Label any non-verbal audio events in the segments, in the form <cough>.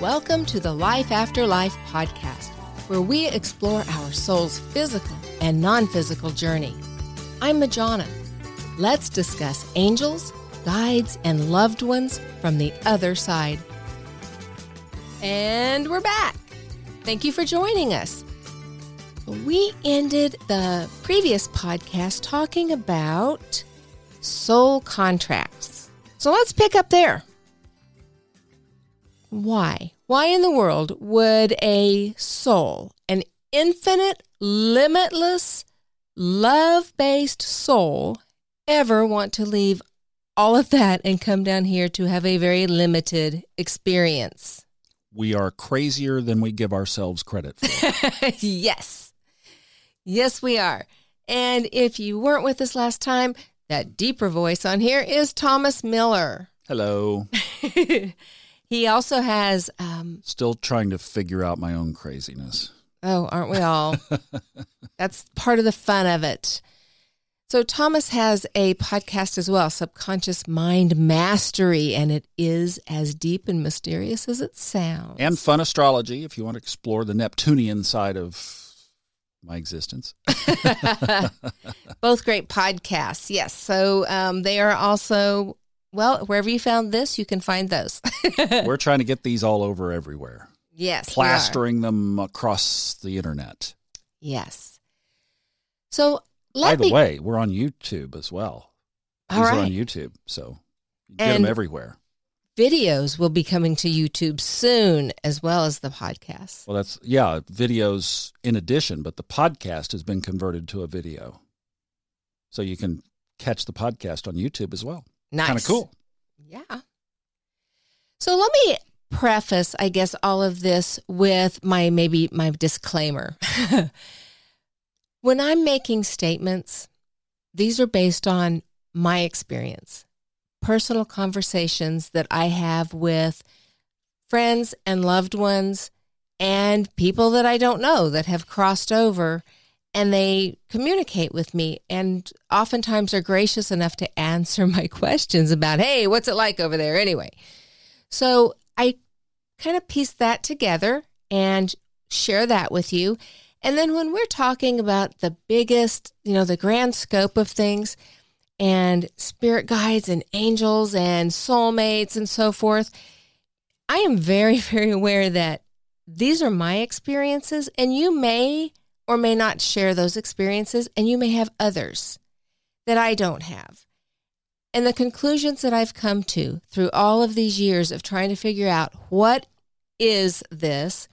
Welcome to the Life After Life podcast, where we explore our soul's physical and non physical journey. I'm Majona. Let's discuss angels, guides, and loved ones from the other side. And we're back. Thank you for joining us. We ended the previous podcast talking about soul contracts. So let's pick up there. Why? Why in the world would a soul, an infinite, limitless, love based soul, ever want to leave all of that and come down here to have a very limited experience? We are crazier than we give ourselves credit for. <laughs> yes. Yes, we are. And if you weren't with us last time, that deeper voice on here is Thomas Miller. Hello. <laughs> he also has. Um, Still trying to figure out my own craziness. Oh, aren't we all? <laughs> That's part of the fun of it. So, Thomas has a podcast as well, Subconscious Mind Mastery, and it is as deep and mysterious as it sounds. And fun astrology if you want to explore the Neptunian side of my existence. <laughs> <laughs> Both great podcasts, yes. So, um, they are also, well, wherever you found this, you can find those. <laughs> We're trying to get these all over everywhere, yes. plastering them across the internet. Yes. So, By the me. way, we're on YouTube as well. all These are on YouTube, so you get And- them everywhere. videos will be coming to YouTube soon, as well as the podcast. Well, that's yeah, videos in addition, but the podcast has been converted to a video, so you can catch the podcast on YouTube as well. Nice. Kind of cool. Yeah. So let me preface, I guess, all of this with my maybe my disclaimer. <laughs> when I'm making statements, these are based on my experience, personal conversations that I have with friends and loved ones and people that I don't know that have crossed over and they communicate with me and oftentimes are gracious enough to answer my <laughs> questions about, hey, what's it like over there anyway? So I kind of piece that together and share that with you. And then when we're talking about the biggest, you know, the grand scope of things and spirit guides and angels and soulmates and so forth, I am very, <laughs> very aware that these are my experiences and you may or may not share those experiences and you may have others that I don't have. And the conclusions that I've come to through all of these years of trying to figure out what is this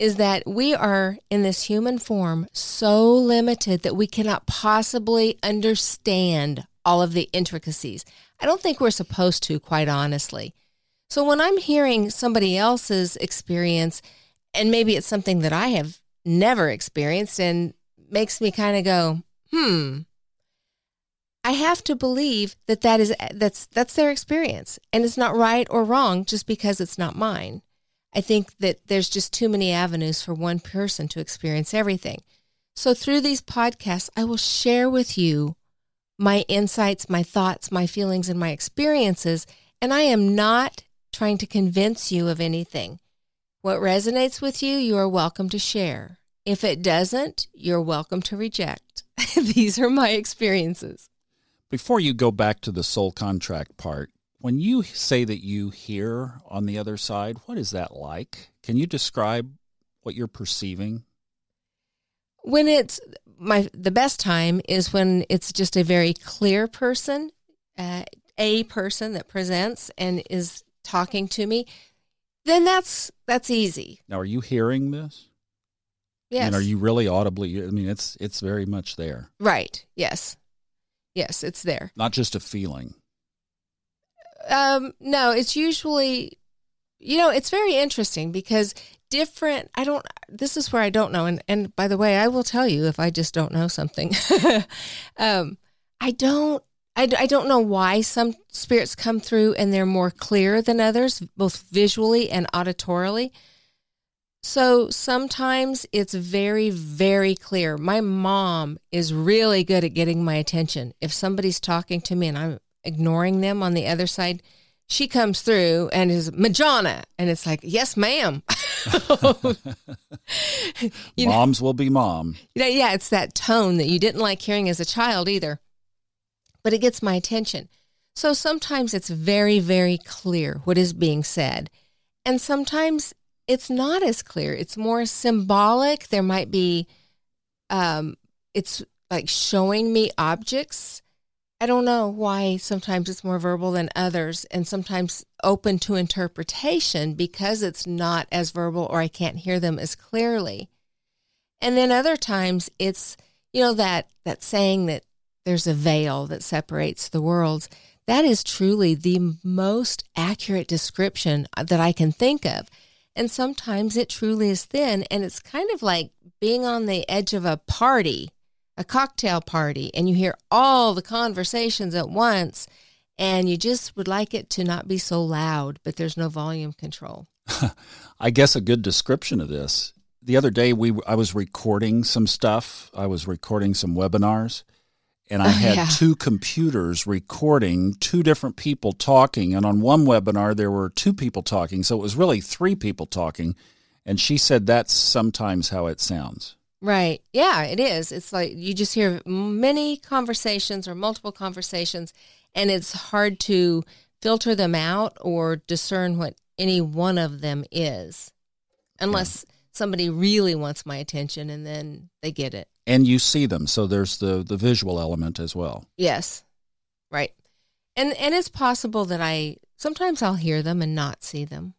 is that we are in this human form so limited that we cannot possibly understand all of the intricacies. I don't think we're supposed to, quite honestly. So when I'm hearing somebody else's experience, and maybe it's something that I have never experienced and makes me kind of go, hmm, I have to believe that that is that's that's their experience and it's not right or wrong just because it's not mine. I think that there's just too many avenues for one person to experience everything. So through these podcasts, I will share with you my insights, my thoughts, my feelings and my experiences, and I am not trying to convince you of anything. What resonates with you, you are welcome to share. If it doesn't, you're welcome to reject. <laughs> These are my experiences. Before you go back to the soul contract part, when you say that you hear on the other side, what is that like? Can you describe what you're perceiving? When it's my the best time is when it's just a very clear person, uh, a person that presents and is talking to me. Then that's that's easy. Now, are you hearing this? Yes. And are you really audibly? I mean, it's it's very much there, right? Yes. Yes, it's there. not just a feeling. Um, no, it's usually, you know, it's very interesting because different. I don't. This is where I don't know. And and by the way, I will tell you if I just don't know something. <laughs> um, I don't. I, I don't know why some spirits come through and they're more clear than others, both visually and auditorily. So sometimes it's very, very clear. My mom is really good at getting my attention. If somebody's talking to me and I'm ignoring them on the other side, she comes through and is Majona, and it's like, yes, ma'am. <laughs> Moms know, will be mom. You know, yeah, it's that tone that you didn't like hearing as a child either, but it gets my attention. So sometimes it's very, very clear what is being said, and sometimes it's not as clear. It's more symbolic. There might be, um, it's like showing me objects. I don't know why sometimes it's more verbal than others and sometimes open to interpretation because it's not as verbal or I can't hear them as clearly. And then other times it's, you know, that, that saying that there's a veil that separates the worlds. That is truly the most accurate description uh, that I can think of. And sometimes it truly is thin. And it's kind of like being on the edge of a party, a cocktail party, and you hear all the conversations at once. And you just would like it to not be so loud, but there's no volume control. <laughs> I guess a good description of this. The other day, we I was recording some stuff. I was recording some webinars, and <laughs> I oh, had yeah. two computers recording two different people talking. And on one webinar, there were two people talking. So it was really three people talking. And she said that's sometimes how it sounds. Right. Yeah, it is. It's like you just hear many conversations or multiple conversations, and it's hard to filter them out or discern what any one of them is unless yeah. Somebody really wants my attention and then they get it. And you see them so there's the the visual element as well. Yes. Right. And and it's possible that i sometimes i'll hear them and not see them.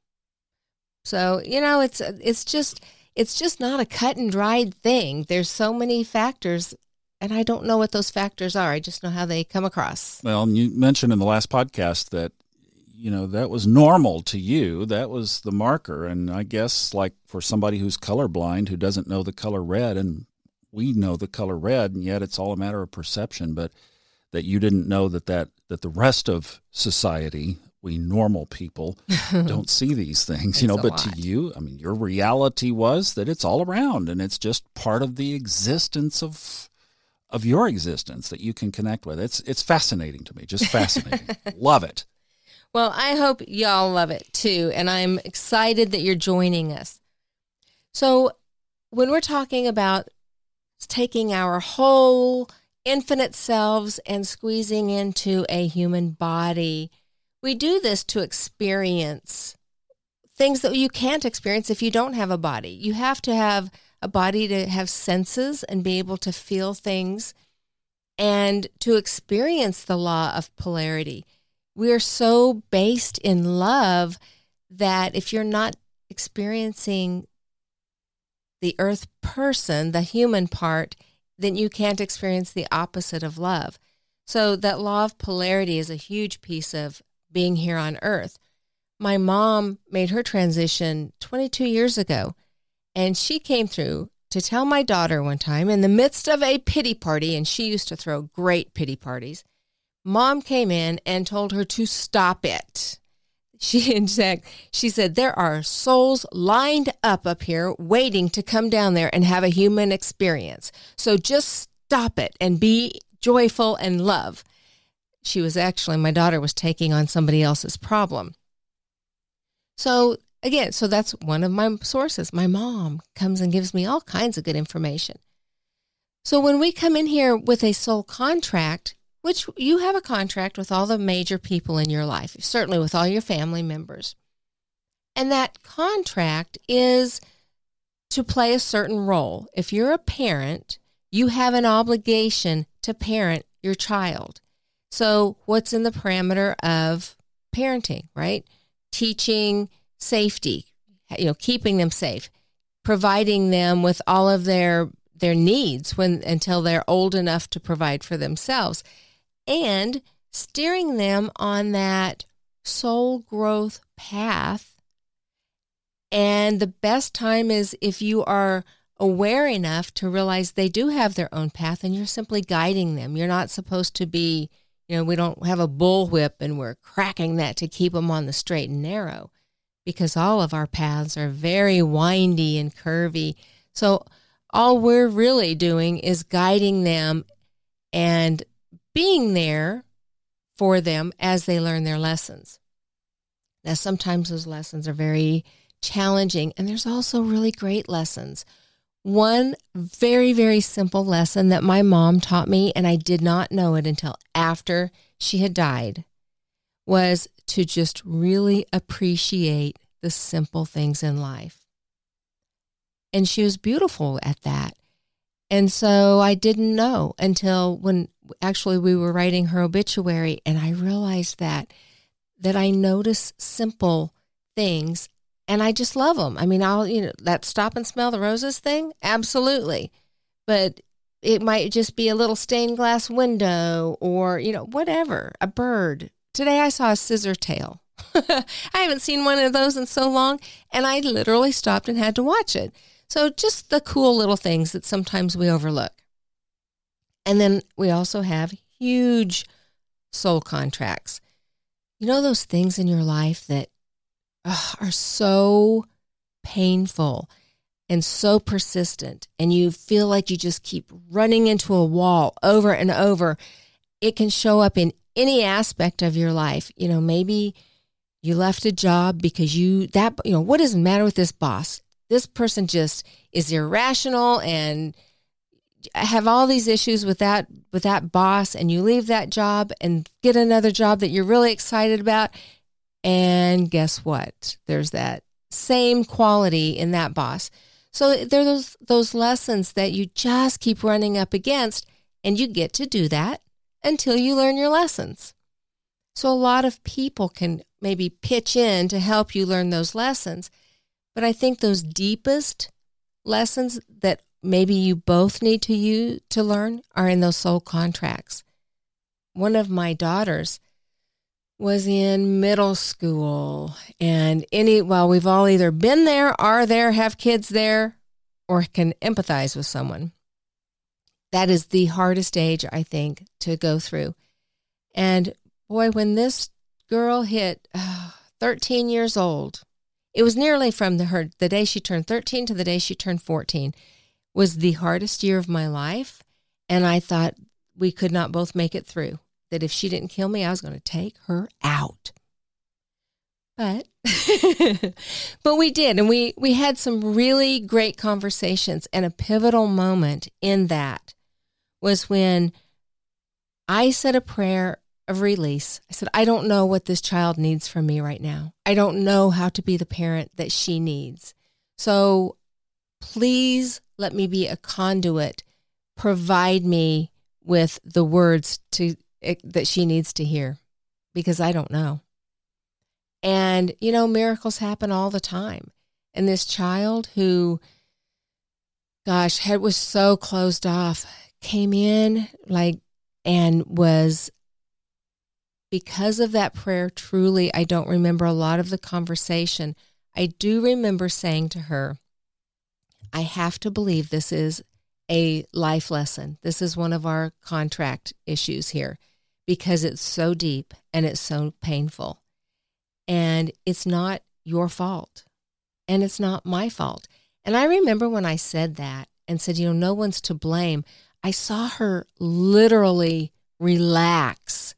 So you know it's it's just it's just not a cut and dried thing. There's so many factors and i don't know what those factors are. I just know how they come across. Well you mentioned in the last podcast that you know that was normal to you that was the marker and i guess like for somebody who's colorblind who doesn't know the color red and we know the color red, and yet it's all a matter of perception. But that you didn't know that that that the rest of society, we normal people, <laughs> don't see these things. you know, but lot. to you, I mean, your reality was that it's all around, and it's just part of the existence of of your existence that you can connect with. It's it's fascinating to me, just fascinating. <laughs> Love it. Well, I hope y'all love it too, and I'm excited that you're joining us. So, when we're talking about taking our whole infinite selves and squeezing into a human body. We do this to experience things that you can't experience if you don't have a body. You have to have a body to have senses and be able to feel things and to experience the law of polarity. We are so based in love that if you're not experiencing the earth person, the human part, then you can't experience the opposite of love. So that law of polarity is a huge piece of being here on earth. My mom made her transition 22 years ago, and she came through to tell my daughter one time in the midst of a pity party, and she used to throw great pity parties. Mom came in and told her to stop it. She <laughs> in fact she said there are souls lined up up here waiting to come down there and have a human experience. So just stop it and be joyful and love. She was actually my daughter was taking on somebody else's problem. So again so that's one of my sources. My mom comes and gives me all kinds of good information. So when we come in here with a soul contract which you have a contract with all the major people in your life, certainly with all your family members. And that contract is to play a certain role. If you're a parent, you have an obligation to parent your child. So, what's in the parameter of parenting, right? Teaching safety, you know, keeping them safe, providing them with all of their their needs when until they're old enough to provide for themselves and steering them on that soul growth path. And the best time is if you are aware enough to realize they do have their own path and you're simply guiding them. You're not supposed to be, you know, we don't have a bullwhip and we're cracking that to keep them on the straight and narrow because all of our paths are very windy and curvy. So all we're really doing is guiding them and being there for them as they learn their lessons. Now, sometimes those lessons are very challenging, and there's also really great lessons. One very, very simple lesson that my mom taught me, and I did not know it until after she had died, was to just really appreciate the simple things in life. And she was beautiful at that. And so I didn't know until when actually we were writing her obituary and I realized that that I notice simple things and I just love them. I mean, I'll, you know, that stop and smell the roses thing, absolutely. But it might just be a little stained glass window or, you know, whatever, a bird. Today I saw a scissor tail. <laughs> I haven't seen one of those in so long, and I literally stopped and had to watch it. So just the cool little things that sometimes we overlook. And then we also have huge soul contracts. You know those things in your life that are so painful and so persistent, and you feel like you just keep running into a wall over and over. It can show up in any aspect of your life. You know, maybe you left a job because you, that, you know, what does matter with this boss? This person just is irrational and have all these issues with that with that boss and you leave that job and get another job that you're really excited about and guess what? There's that same quality in that boss. So there are those those lessons that you just keep running up against, and you get to do that until you learn your lessons. So a lot of people can maybe pitch in to help you learn those lessons. But I think those deepest lessons that maybe you both need to you to learn are in those soul contracts. One of my daughters was in middle school and any well we've all either been there are there have kids there or can empathize with someone that is the hardest age i think to go through and boy when this girl hit uh, 13 years old it was nearly from the her the day she turned 13 to the day she turned 14 was the hardest year of my life and i thought we could not both make it through that if she didn't kill me, I was going to take her out. But <laughs> but we did and we we had some really great conversations and a pivotal moment in that was when I said a prayer of release. I said, I don't know what this child needs from me right now. I don't know how to be the parent that she needs. So please let me be a conduit. Provide me with the words to it, that she needs to hear because I don't know. And, you know, miracles happen all the time. And this child who, gosh, head was so closed off, came in like, and was, because of that prayer, truly, I don't remember a lot of the conversation. I do remember saying to her, I have to believe this is a life lesson. This is one of our contract issues here because it's so deep and it's so painful. And it's not your fault. And it's not my fault. And I remember when I said that and said, you know, no one's to blame, I saw her literally relax.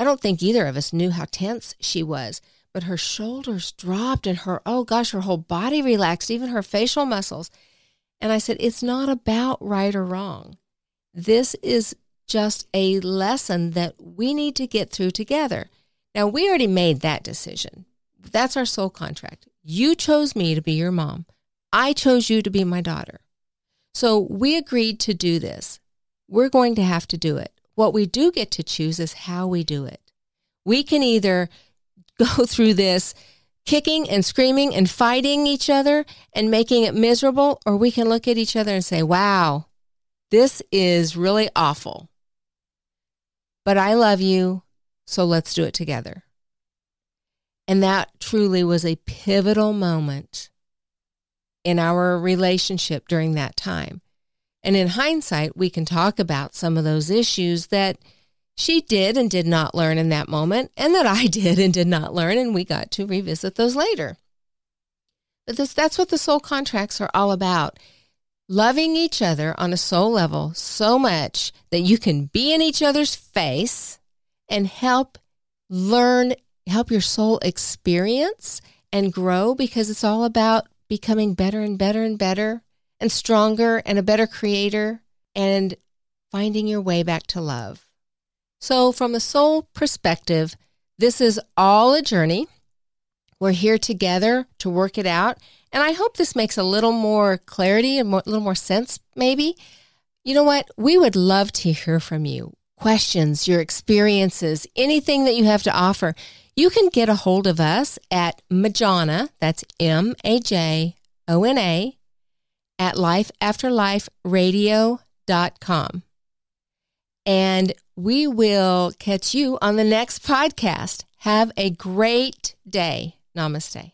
I don't think either of us knew how tense she was, but her shoulders dropped and her, oh gosh, her whole body relaxed, even her facial muscles. And I said, it's not about right or wrong. This is just a lesson that we need to get through together. Now, we already made that decision. That's our soul contract. You chose me to be your mom. I chose you to be my daughter. So we agreed to do this. We're going to have to do it. What we do get to choose is how we do it. We can either <laughs> go through this kicking and screaming and fighting each other and making it miserable, or we can look at each other and say, wow, this is really awful but I love you, so let's do it together. And that truly was a pivotal moment in our relationship during that time. And in hindsight, we can talk about some of those issues that she did and did not learn in that moment, and that I <laughs> did and did not learn, and we got to revisit those later. But this, that's what the soul contracts are all about loving each other on a soul level so much that you can be in each other's face and help learn help your soul experience and grow because it's all about becoming better and better and better and stronger and a better creator and finding your way back to love. So, from a soul perspective, this is all a journey. We're here together to work it out. And I hope this makes a little more clarity and a little more sense, maybe. You know what? We would love to hear from you. Questions, your experiences, anything that you have to offer. You can get a hold of us at Majona, that's M A J O N A, at lifeafterliferadio.com. And we will catch you on the next podcast. Have a great day. Namaste.